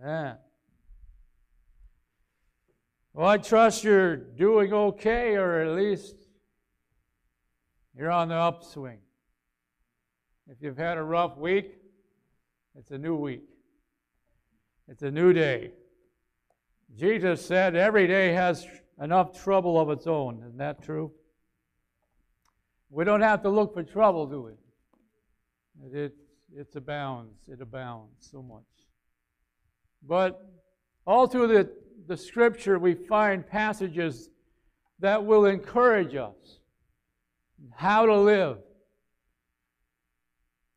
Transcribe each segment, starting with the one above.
Man. Well, I trust you're doing okay, or at least you're on the upswing. If you've had a rough week, it's a new week. It's a new day. Jesus said every day has enough trouble of its own. Isn't that true? We don't have to look for trouble, do we? It, it, it abounds. It abounds so much. But all through the, the scripture, we find passages that will encourage us how to live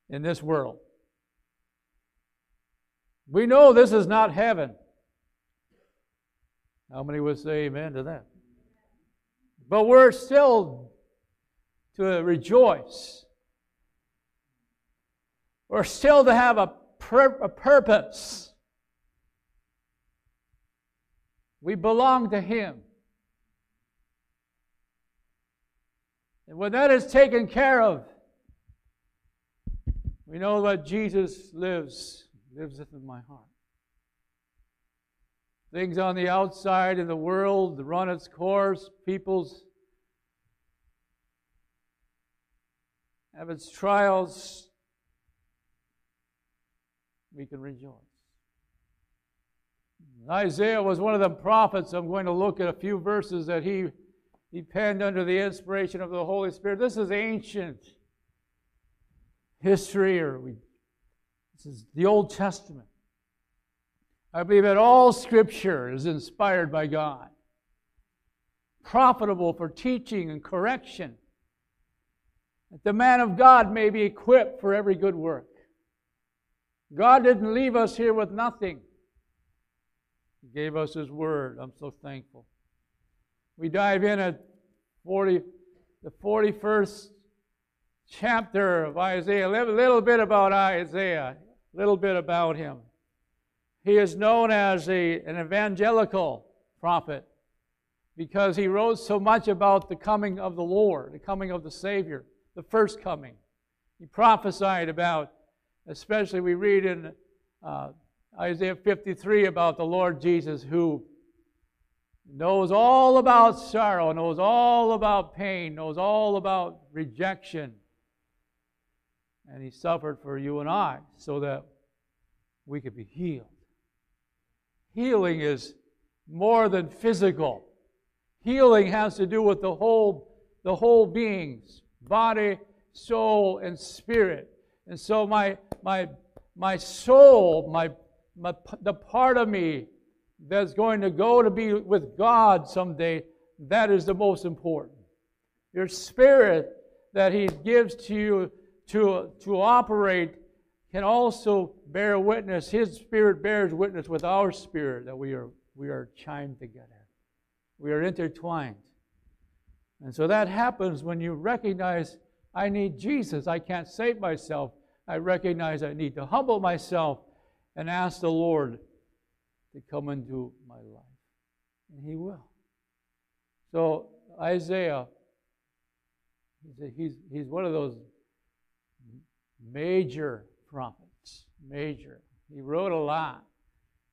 in this world. We know this is not heaven. How many would say amen to that? But we're still to rejoice. We're still to have a, pur- a purpose. We belong to Him. And when that is taken care of, we know that Jesus lives, lives within my heart. Things on the outside in the world run its course, people's have its trials. We can rejoice. Isaiah was one of the prophets. I'm going to look at a few verses that he, he penned under the inspiration of the Holy Spirit. This is ancient history, or we, this is the Old Testament. I believe that all Scripture is inspired by God, profitable for teaching and correction, that the man of God may be equipped for every good work. God didn't leave us here with nothing. He gave us His Word. I'm so thankful. We dive in at 40, the 41st chapter of Isaiah. A little bit about Isaiah, a little bit about him. He is known as a, an evangelical prophet because he wrote so much about the coming of the Lord, the coming of the Savior, the first coming. He prophesied about, especially we read in uh, Isaiah 53 about the Lord Jesus who knows all about sorrow, knows all about pain, knows all about rejection. And he suffered for you and I so that we could be healed. Healing is more than physical. Healing has to do with the whole, the whole beings, body, soul, and spirit. And so my my my soul, my, my the part of me that's going to go to be with God someday, that is the most important. Your spirit that He gives to you to, to operate can also bear witness. His spirit bears witness with our spirit that we are, we are chimed together. We are intertwined. And so that happens when you recognize I need Jesus. I can't save myself. I recognize I need to humble myself and ask the Lord to come into my life. And He will. So, Isaiah, he's, he's one of those major prophets. Major. He wrote a lot.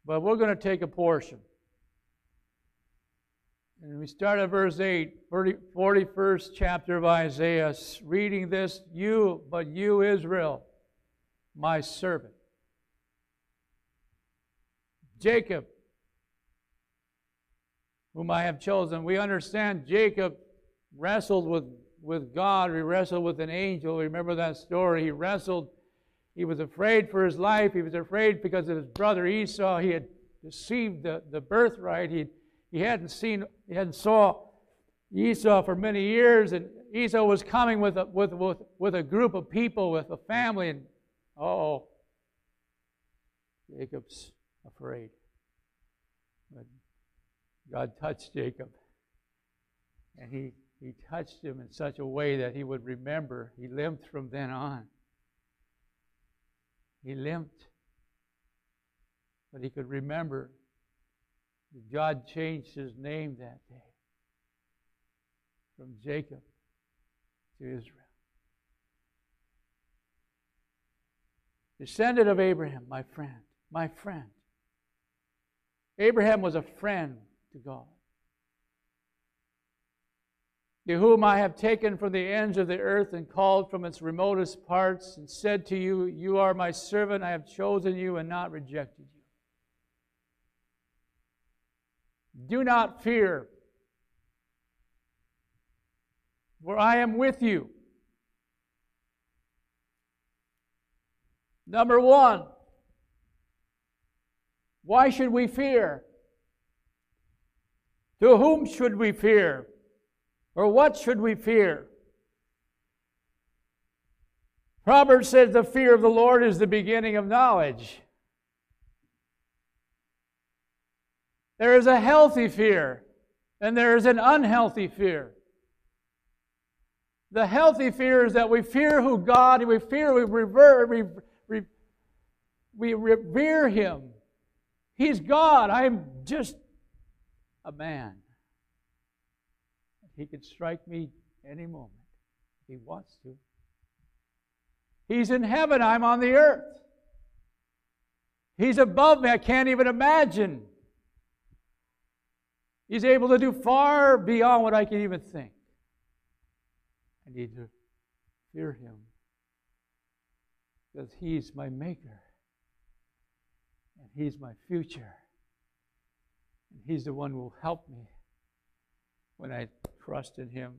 But we're going to take a portion. And we start at verse 8, 40, 41st chapter of Isaiah, reading this You, but you, Israel, my servant. Jacob, whom I have chosen. We understand Jacob wrestled with, with God, he wrestled with an angel. Remember that story? He wrestled he was afraid for his life. He was afraid because of his brother Esau. He had deceived the, the birthright. He, he hadn't seen, he hadn't saw Esau for many years, and Esau was coming with a, with, with, with a group of people, with a family, and oh, Jacob's afraid. But God touched Jacob, and he, he touched him in such a way that he would remember. He limped from then on. He limped. But he could remember that God changed his name that day from Jacob to Israel. Descendant of Abraham, my friend, my friend. Abraham was a friend to God. To whom I have taken from the ends of the earth and called from its remotest parts, and said to you, You are my servant, I have chosen you and not rejected you. Do not fear, for I am with you. Number one, why should we fear? To whom should we fear? Or what should we fear? Proverbs says the fear of the Lord is the beginning of knowledge. There is a healthy fear, and there is an unhealthy fear. The healthy fear is that we fear who God, we fear, we revere, we, we revere Him. He's God. I'm just a man. He could strike me any moment He wants to. He's in heaven. I'm on the earth. He's above me. I can't even imagine. He's able to do far beyond what I can even think. I need to fear Him because He's my Maker and He's my future. And He's the one who will help me when I trust in Him.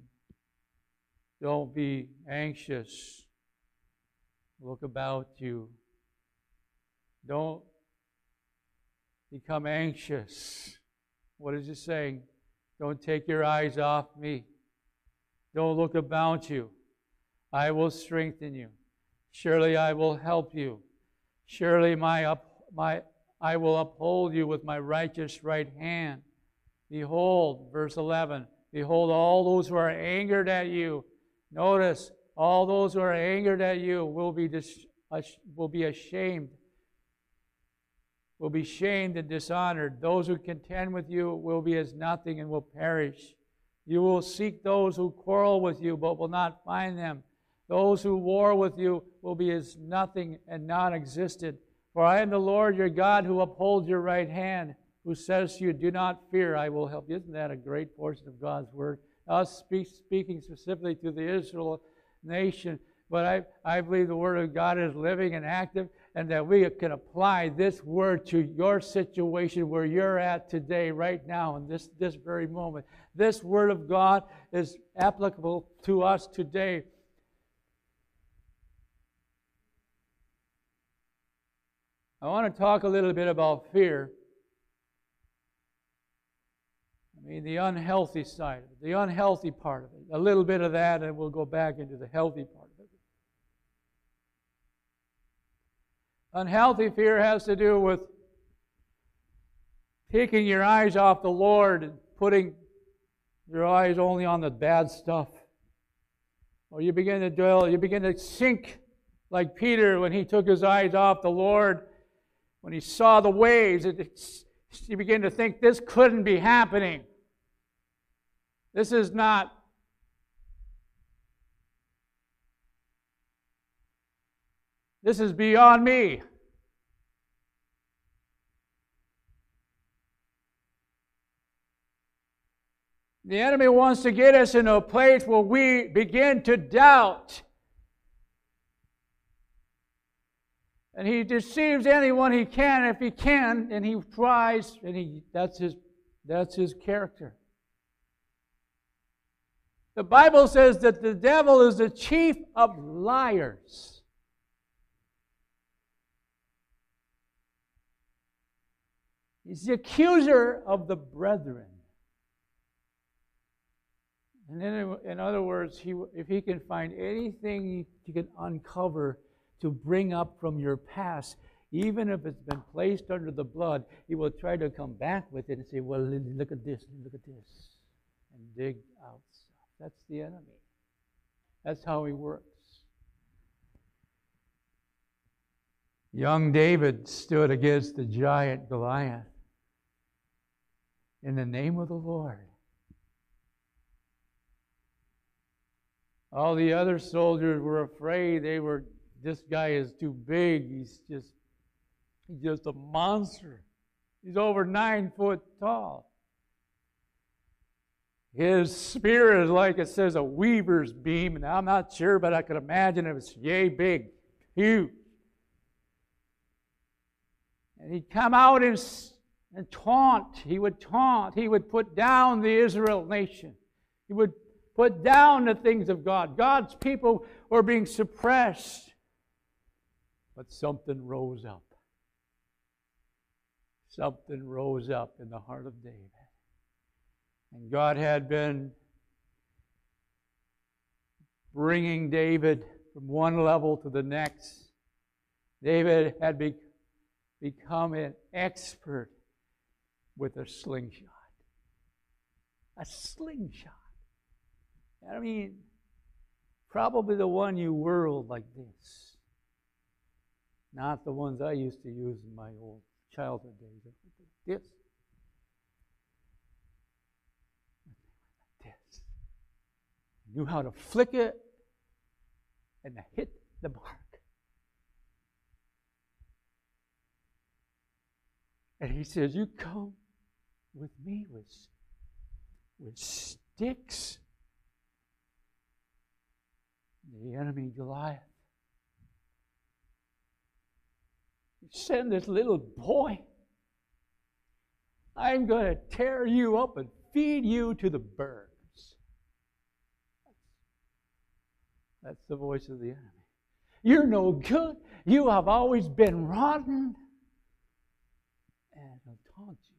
Don't be anxious. Look about you. Don't become anxious. What is it saying? Don't take your eyes off me. Don't look about you. I will strengthen you. Surely I will help you. Surely my, up, my, I will uphold you with my righteous right hand. Behold, verse 11, behold, all those who are angered at you. Notice, all those who are angered at you will be, dis- will be ashamed, will be shamed and dishonored. Those who contend with you will be as nothing and will perish. You will seek those who quarrel with you, but will not find them. Those who war with you will be as nothing and non existent. For I am the Lord your God who upholds your right hand, who says to you, Do not fear, I will help you. Isn't that a great portion of God's word? Us speak, speaking specifically to the Israel nation, but I, I believe the word of God is living and active, and that we can apply this word to your situation where you're at today, right now, in this, this very moment. This word of God is applicable to us today. I want to talk a little bit about fear. I mean, the unhealthy side of it, the unhealthy part of it. A little bit of that, and we'll go back into the healthy part of it. Unhealthy fear has to do with taking your eyes off the Lord and putting your eyes only on the bad stuff. Or you begin to dwell, you begin to sink like Peter when he took his eyes off the Lord when he saw the waves, it, he began to think this couldn't be happening. This is not. This is beyond me. The enemy wants to get us into a place where we begin to doubt And he deceives anyone he can if he can, and he tries, and he that's his that's his character. The Bible says that the devil is the chief of liars. He's the accuser of the brethren. And then, in other words, he, if he can find anything he can uncover to bring up from your past, even if it's been placed under the blood, he will try to come back with it and say, Well, look at this, look at this, and dig out stuff. That's the enemy. That's how he works. Young David stood against the giant Goliath in the name of the Lord. All the other soldiers were afraid. They were this guy is too big. He's just he's just a monster. He's over nine foot tall. His spear is like it says a weaver's beam, and I'm not sure, but I could imagine it was yay big, huge. And he'd come out and, and taunt. He would taunt. He would put down the Israel nation. He would put down the things of God. God's people were being suppressed. But something rose up. Something rose up in the heart of David. And God had been bringing David from one level to the next. David had be, become an expert with a slingshot. A slingshot. I mean, probably the one you whirled like this. Not the ones I used to use in my old childhood days. This. This. Knew how to flick it and to hit the mark. And he says, You come with me with, with sticks the enemy Goliath. You send this little boy. I'm going to tear you up and feed you to the birds. That's the voice of the enemy. You're no good. You have always been rotten. And he'll taunt you.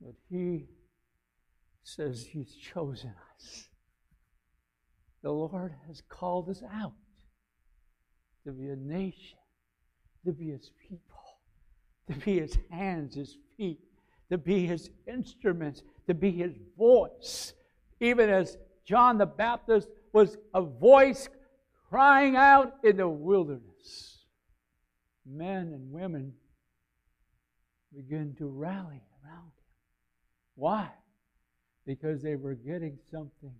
But he says he's chosen us the Lord has called us out to be a nation, to be His people, to be His hands, His feet, to be His instruments, to be His voice. Even as John the Baptist was a voice crying out in the wilderness, men and women begin to rally around him. Why? Because they were getting something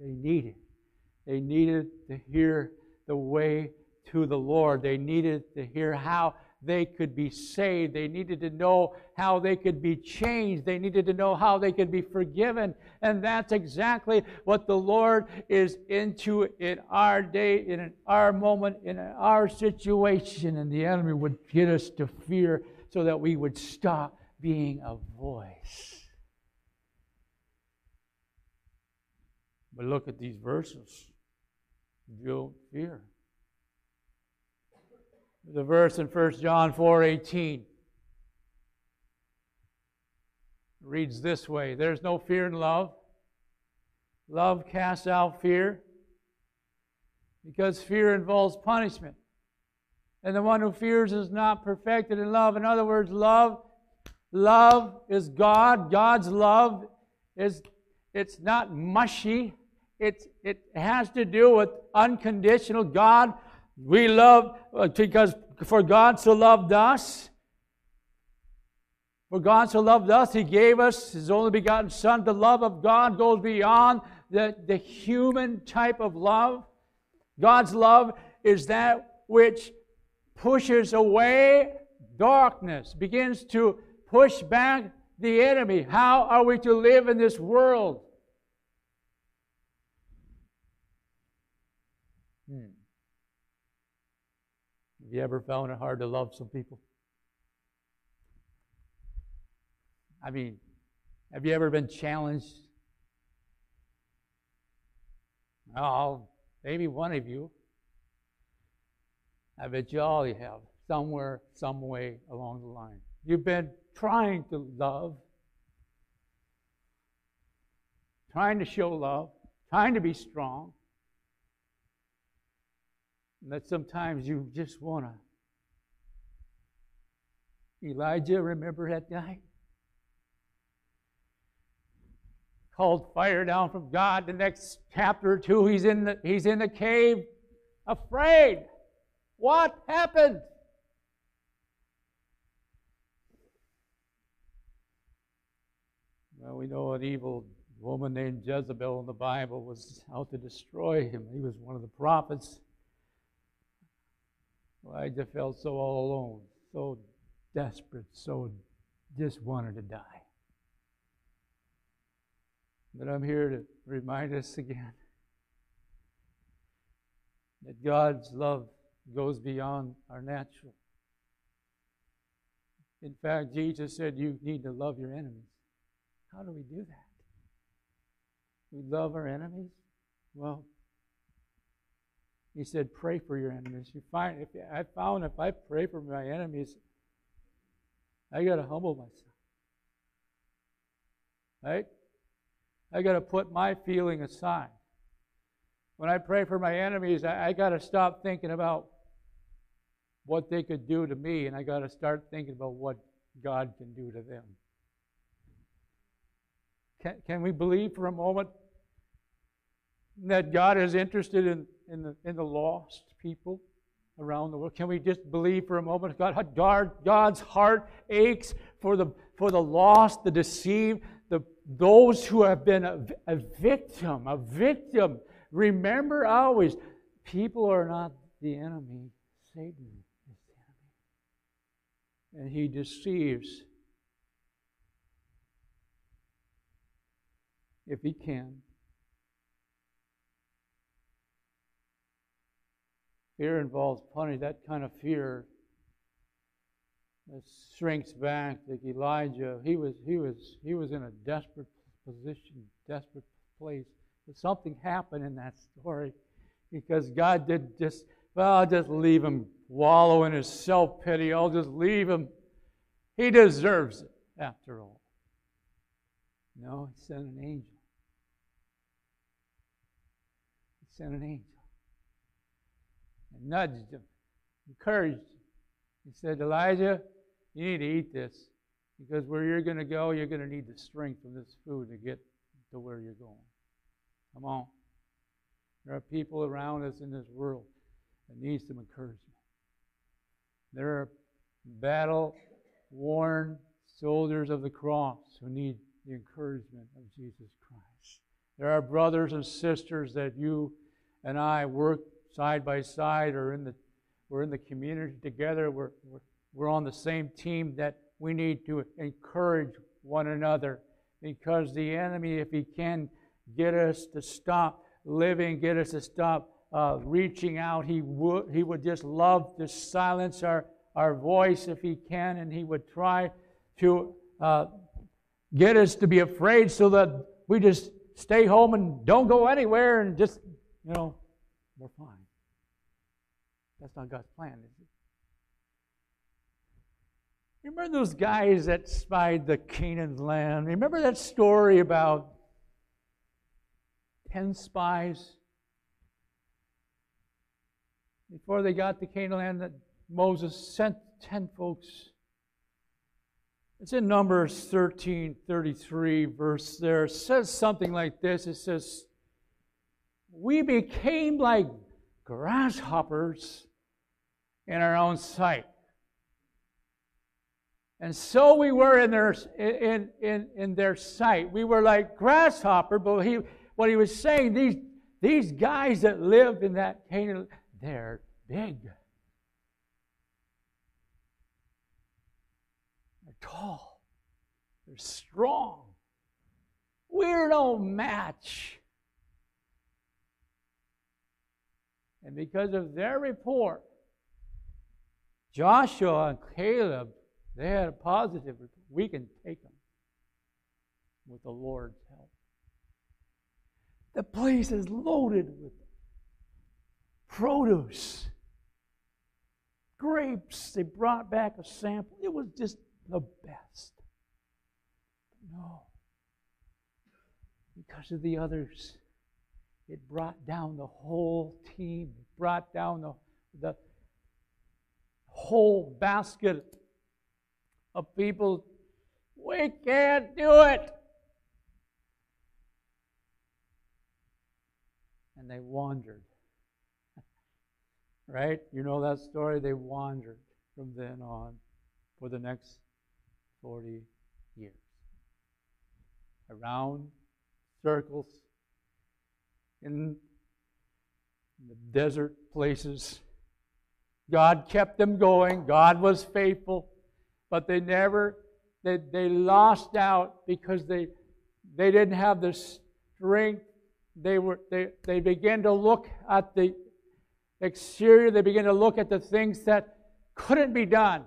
they needed they needed to hear the way to the Lord. They needed to hear how they could be saved. They needed to know how they could be changed. They needed to know how they could be forgiven. And that's exactly what the Lord is into in our day, in our moment, in our situation. And the enemy would get us to fear so that we would stop being a voice. But look at these verses. Don't fear. The verse in 1 John 4:18 reads this way There's no fear in love. Love casts out fear because fear involves punishment. And the one who fears is not perfected in love. In other words, love love is God. God's love is it's not mushy. It, it has to do with unconditional God. We love uh, because for God so loved us. For God so loved us, He gave us His only begotten Son. The love of God goes beyond the, the human type of love. God's love is that which pushes away darkness, begins to push back the enemy. How are we to live in this world? Hmm. Have you ever found it hard to love some people? I mean, have you ever been challenged? Oh, maybe one of you. I bet you all you have, somewhere, some way along the line. You've been trying to love, trying to show love, trying to be strong, and that sometimes you just want to. Elijah, remember that night? Called fire down from God. The next chapter or two, he's in the, he's in the cave, afraid. What happened? Well, we know an evil woman named Jezebel in the Bible was out to destroy him. He was one of the prophets. Elijah felt so all alone, so desperate, so just wanted to die. But I'm here to remind us again that God's love goes beyond our natural. In fact, Jesus said you need to love your enemies. How do we do that? We love our enemies? Well, he said, pray for your enemies. You find if I found if I pray for my enemies, I gotta humble myself. Right? I gotta put my feeling aside. When I pray for my enemies, I, I gotta stop thinking about what they could do to me, and I gotta start thinking about what God can do to them. Can, can we believe for a moment that God is interested in, in, the, in the lost people around the world? Can we just believe for a moment God, God God's heart aches for the, for the lost, the deceived, the, those who have been a, a victim, a victim. Remember always, people are not the enemy. Satan is the enemy. And he deceives if he can. Fear involves punishment. That kind of fear that shrinks back. Like Elijah, he was he was he was in a desperate position, desperate place. But something happened in that story because God did just well, I'll just leave him wallow in his self pity. I'll just leave him. He deserves it after all. No, he sent an angel. He sent an angel and nudged him, encouraged him. He said, Elijah, you need to eat this because where you're going to go, you're going to need the strength of this food to get to where you're going. Come on. There are people around us in this world that need some encouragement. There are battle worn soldiers of the cross who need the encouragement of Jesus Christ. There are brothers and sisters that you and I work side by side or in the we're in the community together. We're, we're, we're on the same team that we need to encourage one another because the enemy, if he can get us to stop living, get us to stop uh, reaching out, he would, he would just love to silence our, our voice if he can, and he would try to uh, get us to be afraid so that we just stay home and don't go anywhere and just you know, we're fine. That's not God's plan, is it? Remember those guys that spied the Canaan land? Remember that story about 10 spies? Before they got to Canaan land, that Moses sent 10 folks. It's in Numbers 13 33, verse there. It says something like this It says, we became like grasshoppers in our own sight. And so we were in their, in, in, in their sight. We were like grasshopper, but he, what he was saying, these, these guys that lived in that Canaan, they're big. They're tall. They're strong. We're no match And because of their report, Joshua and Caleb, they had a positive. We can take them with the Lord's help. The place is loaded with produce, grapes. They brought back a sample. It was just the best. No. Because of the others it brought down the whole team. It brought down the, the whole basket of people. We can't do it. And they wandered. right? You know that story? They wandered from then on for the next 40 years. Around circles in the desert places. God kept them going. God was faithful. but they never, they, they lost out because they, they didn't have the strength. They, were, they, they began to look at the exterior, they began to look at the things that couldn't be done.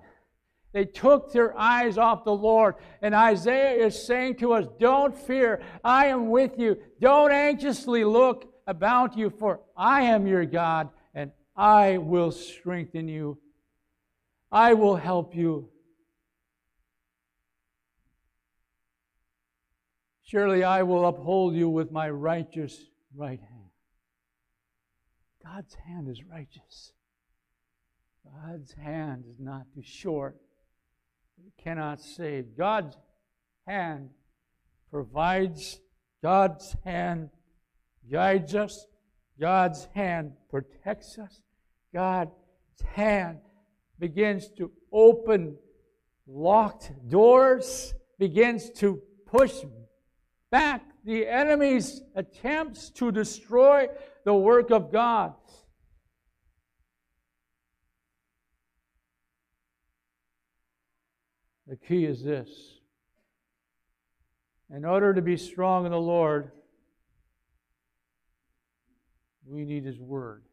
They took their eyes off the Lord. And Isaiah is saying to us, Don't fear, I am with you. Don't anxiously look about you, for I am your God, I will strengthen you. I will help you. Surely I will uphold you with my righteous right hand. God's hand is righteous. God's hand is not too short. It cannot save. God's hand provides, God's hand guides us, God's hand protects us, God's hand begins to open locked doors, begins to push back the enemy's attempts to destroy the work of God. The key is this. In order to be strong in the Lord, we need His Word.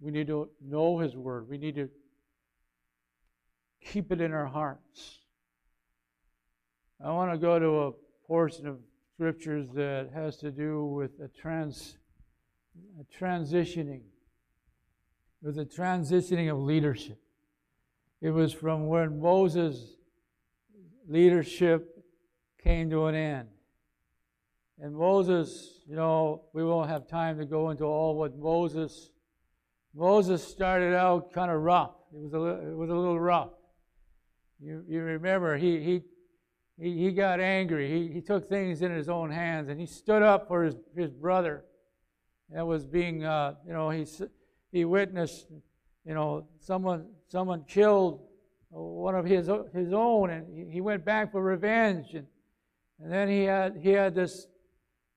We need to know His Word. We need to keep it in our hearts. I want to go to a portion of scriptures that has to do with a trans a transitioning with the transitioning of leadership it was from when moses leadership came to an end and moses you know we won't have time to go into all what moses moses started out kind of rough it was a, it was a little rough you, you remember he, he he, he got angry. He, he took things in his own hands and he stood up for his, his brother that was being, uh, you know, he, he witnessed, you know, someone, someone killed one of his, his own and he went back for revenge. And, and then he had, he had this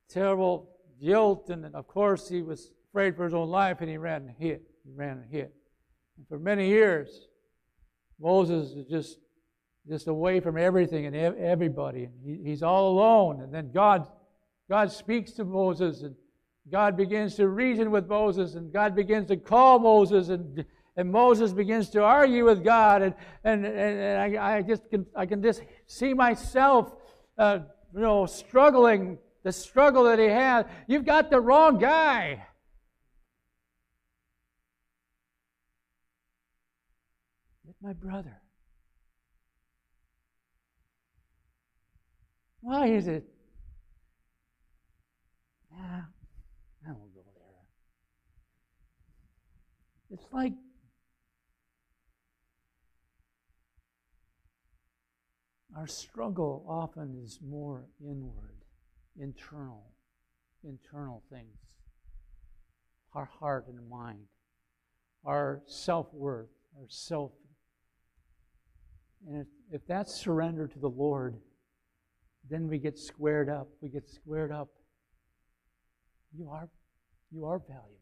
terrible guilt and of course he was afraid for his own life and he ran and hid. He ran and hid. And for many years, Moses is just just away from everything and everybody. He, he's all alone. And then God, God speaks to Moses, and God begins to reason with Moses, and God begins to call Moses, and, and Moses begins to argue with God. And, and, and I, I just can, I can just see myself, uh, you know, struggling, the struggle that he had. You've got the wrong guy. My brother. Why is it? Nah, I won't go there. It's like our struggle often is more inward, internal, internal things. Our heart and mind, our self worth, our self. And if, if that's surrender to the Lord, then we get squared up. We get squared up. You are, you are valuable.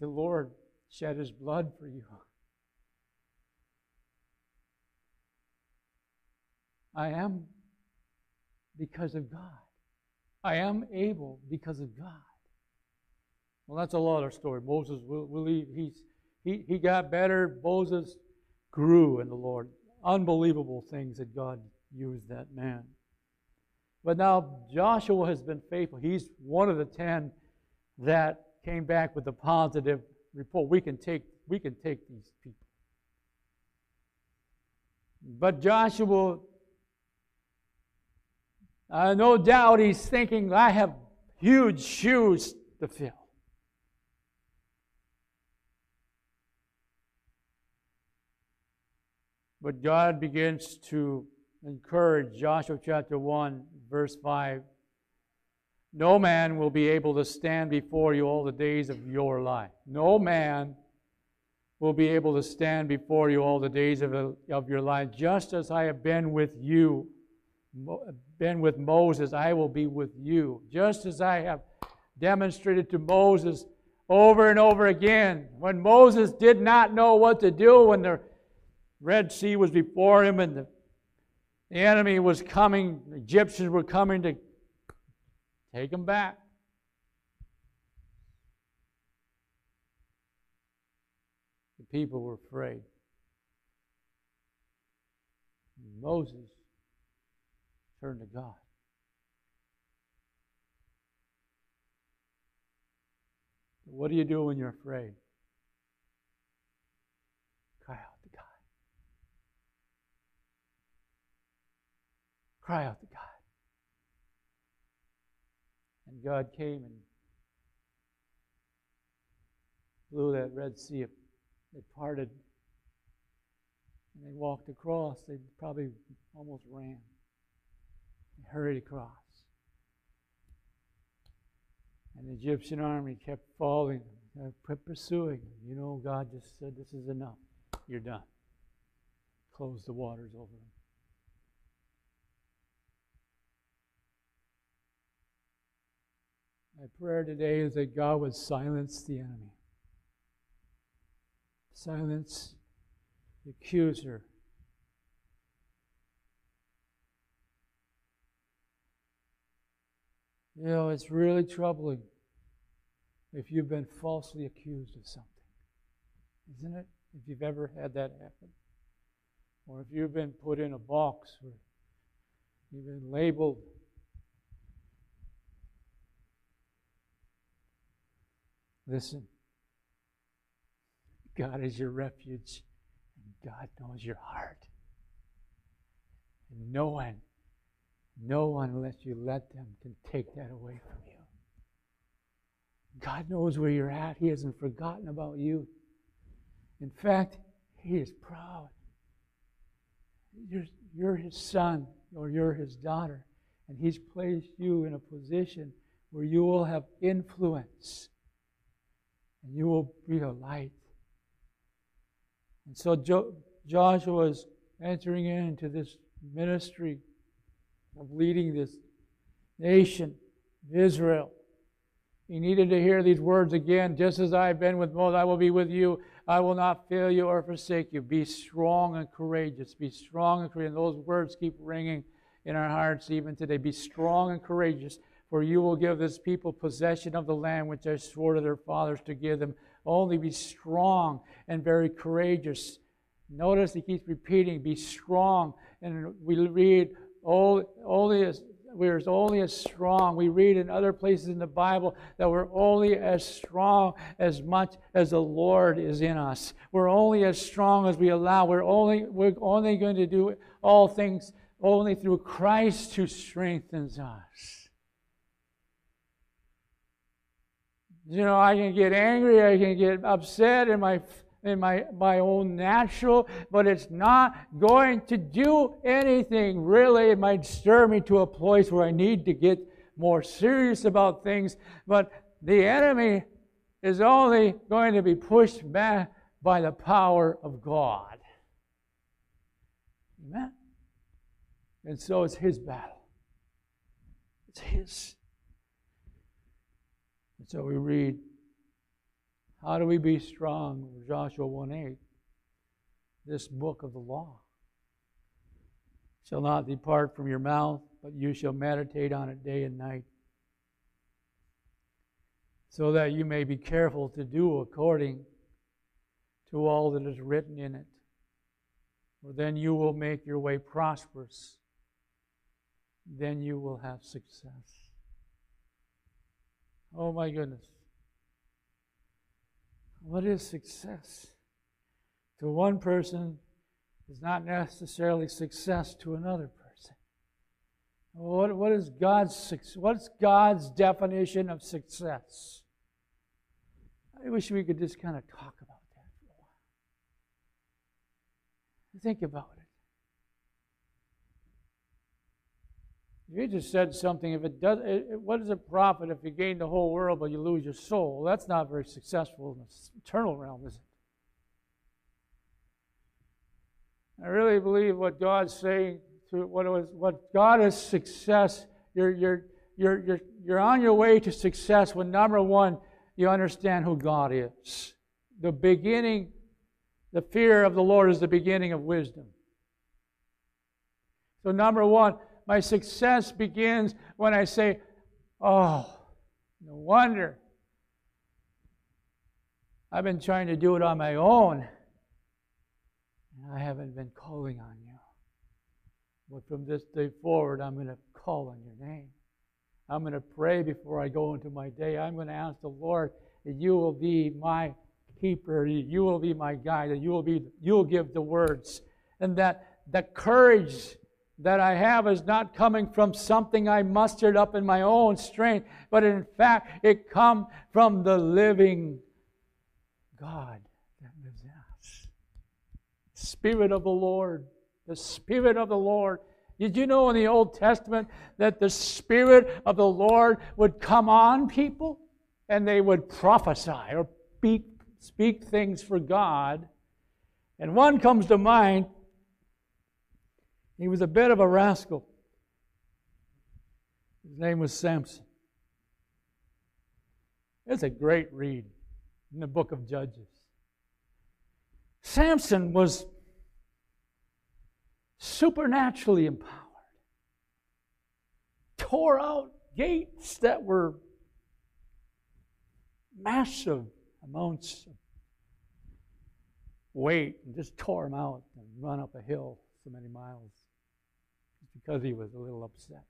The Lord shed his blood for you. I am because of God. I am able because of God. Well, that's a lot of story. Moses, will, will he, he's, he, he got better. Moses grew in the Lord. Unbelievable things that God used that man. But now Joshua has been faithful. He's one of the ten that came back with a positive report. We can take, we can take these people. But Joshua, uh, no doubt he's thinking, I have huge shoes to fill. But God begins to encourage Joshua chapter 1, verse 5. No man will be able to stand before you all the days of your life. No man will be able to stand before you all the days of, of your life. Just as I have been with you, been with Moses, I will be with you. Just as I have demonstrated to Moses over and over again. When Moses did not know what to do, when the Red Sea was before him and the, enemy was coming, the Egyptians were coming to take him back. The people were afraid. Moses turned to God. What do you do when you're afraid? Cry out to God. Cry out to God. And God came and blew that Red Sea. It parted. And they walked across. They probably almost ran. Hurried across. And the Egyptian army kept following them, uh, kept pursuing. You know, God just said, This is enough. You're done. Close the waters over them. My prayer today is that God would silence the enemy, silence the accuser, You know, it's really troubling if you've been falsely accused of something. Isn't it? If you've ever had that happen. Or if you've been put in a box or you've been labeled. Listen, God is your refuge, and God knows your heart. And no one no one, unless you let them, can take that away from you. God knows where you're at. He hasn't forgotten about you. In fact, He is proud. You're, you're His son or you're His daughter, and He's placed you in a position where you will have influence and you will be a light. And so jo- Joshua is entering into this ministry of leading this nation Israel. He needed to hear these words again. Just as I have been with Moses, I will be with you. I will not fail you or forsake you. Be strong and courageous. Be strong and courageous. And those words keep ringing in our hearts even today. Be strong and courageous, for you will give this people possession of the land which I swore to their fathers to give them. Only be strong and very courageous. Notice he keeps repeating, be strong. And we read, only as we're only as strong. We read in other places in the Bible that we're only as strong as much as the Lord is in us. We're only as strong as we allow. We're only we're only going to do all things only through Christ who strengthens us. You know, I can get angry, I can get upset, and my in my, my own natural, but it's not going to do anything really. It might stir me to a place where I need to get more serious about things, but the enemy is only going to be pushed back by the power of God. Amen? And so it's his battle. It's his. And so we read how do we be strong? Joshua 1 8. This book of the law shall not depart from your mouth, but you shall meditate on it day and night, so that you may be careful to do according to all that is written in it. For then you will make your way prosperous. Then you will have success. Oh my goodness. What is success? To one person is not necessarily success to another person. What, what is God's what's God's definition of success? I wish we could just kind of talk about that for a while. Think about it. You just said something. If it does, it, what does it profit if you gain the whole world but you lose your soul? That's not very successful in the eternal realm, is it? I really believe what God's saying to what was what God is success. You're you're you're you're you're on your way to success when number one you understand who God is. The beginning, the fear of the Lord is the beginning of wisdom. So, number one, my success begins when I say, Oh, no wonder. I've been trying to do it on my own, and I haven't been calling on you. But from this day forward, I'm going to call on your name. I'm going to pray before I go into my day. I'm going to ask the Lord that you will be my keeper, you will be my guide, that you will be you will give the words, and that the courage that I have is not coming from something I mustered up in my own strength, but in fact it come from the living God that lives in us. Spirit of the Lord, the Spirit of the Lord did you know in the Old Testament that the Spirit of the Lord would come on people and they would prophesy or speak, speak things for God? And one comes to mind. He was a bit of a rascal. His name was Samson. It's a great read in the book of Judges. Samson was supernaturally empowered, tore out gates that were massive amounts of weight and just tore them out and run up a hill so many miles because he was a little upset.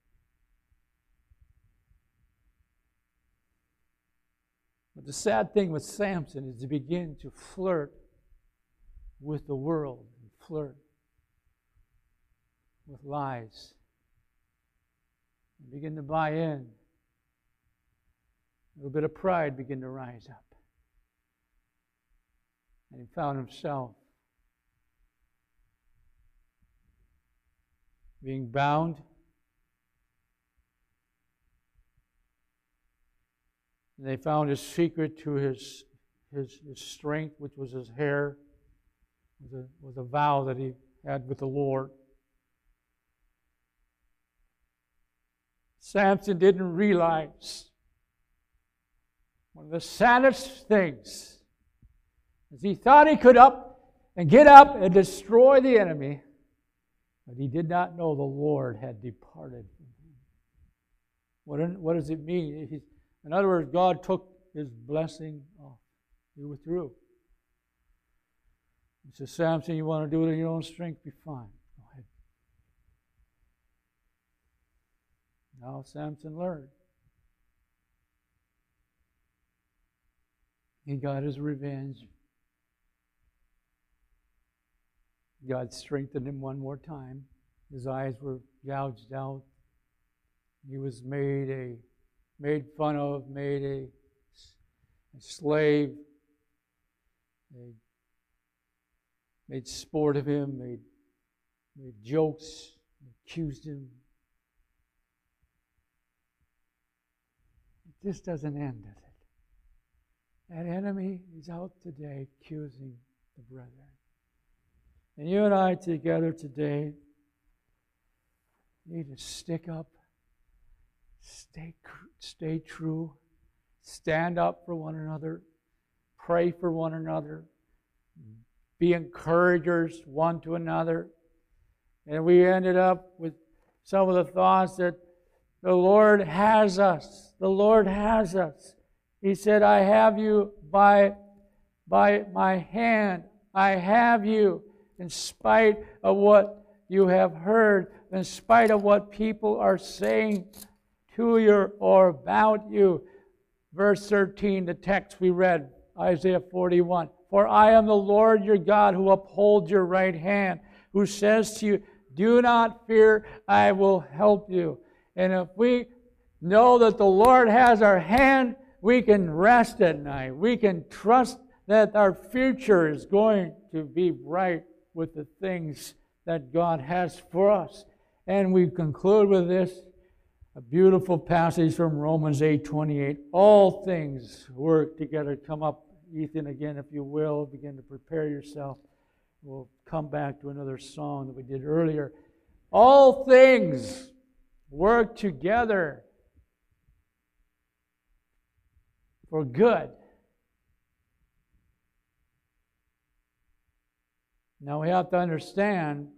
But the sad thing with Samson is he began to flirt with the world and flirt with lies. And begin to buy in. A little bit of pride began to rise up. And he found himself being bound. And they found his secret to his, his, his strength, which was his hair, was a, was a vow that he had with the Lord. Samson didn't realize one of the saddest things is he thought he could up and get up and destroy the enemy, but he did not know the Lord had departed from him. What, what does it mean? in other words, God took his blessing off. He withdrew. He says, Samson, you want to do it in your own strength? Be fine. Go ahead. Now Samson learned. He got his revenge. God strengthened him one more time. His eyes were gouged out. He was made a made fun of, made a, a slave. They made sport of him, made, made jokes, accused him, This doesn't end, does it? That enemy is out today accusing the brethren. And you and I together today need to stick up, stay, stay true, stand up for one another, pray for one another, be encouragers one to another. And we ended up with some of the thoughts that the Lord has us. The Lord has us. He said, I have you by, by my hand. I have you in spite of what you have heard, in spite of what people are saying to you or about you. Verse 13, the text we read, Isaiah 41. For I am the Lord your God who upholds your right hand, who says to you, Do not fear, I will help you. And if we know that the Lord has our hand, we can rest at night. We can trust that our future is going to be bright with the things that God has for us. And we conclude with this a beautiful passage from Romans 8:28. All things work together. Come up, Ethan, again, if you will. Begin to prepare yourself. We'll come back to another song that we did earlier. All things work together for good. Now we have to understand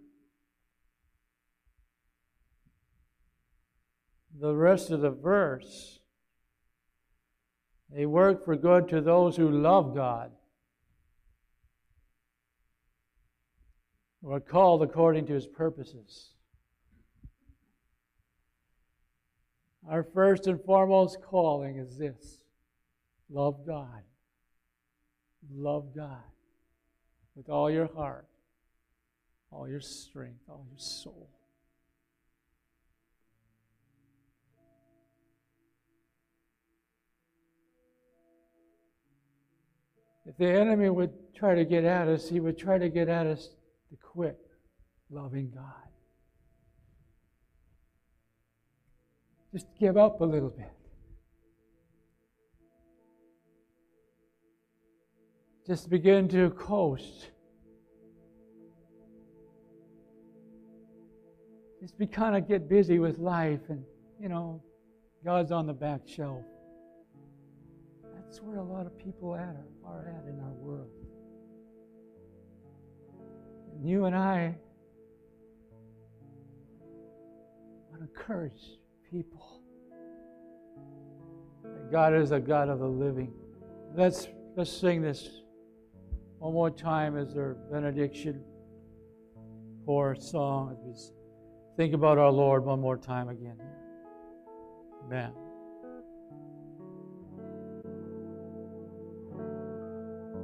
the rest of the verse. They work for good to those who love God, who are called according to his purposes. Our first and foremost calling is this love God. Love God with all your heart, all your strength, all your soul. If the enemy would try to get at us, he would try to get at us to quit loving God. Just give up a little bit. Just begin to coast. Be kind of get busy with life and, you know, God's on the back shelf. That's where a lot of people at are, at in our world. And you and I want to encourage people that God is a God of the living. Let's let's sing this one more time as our benediction or song. Think about our Lord one more time again. Amen.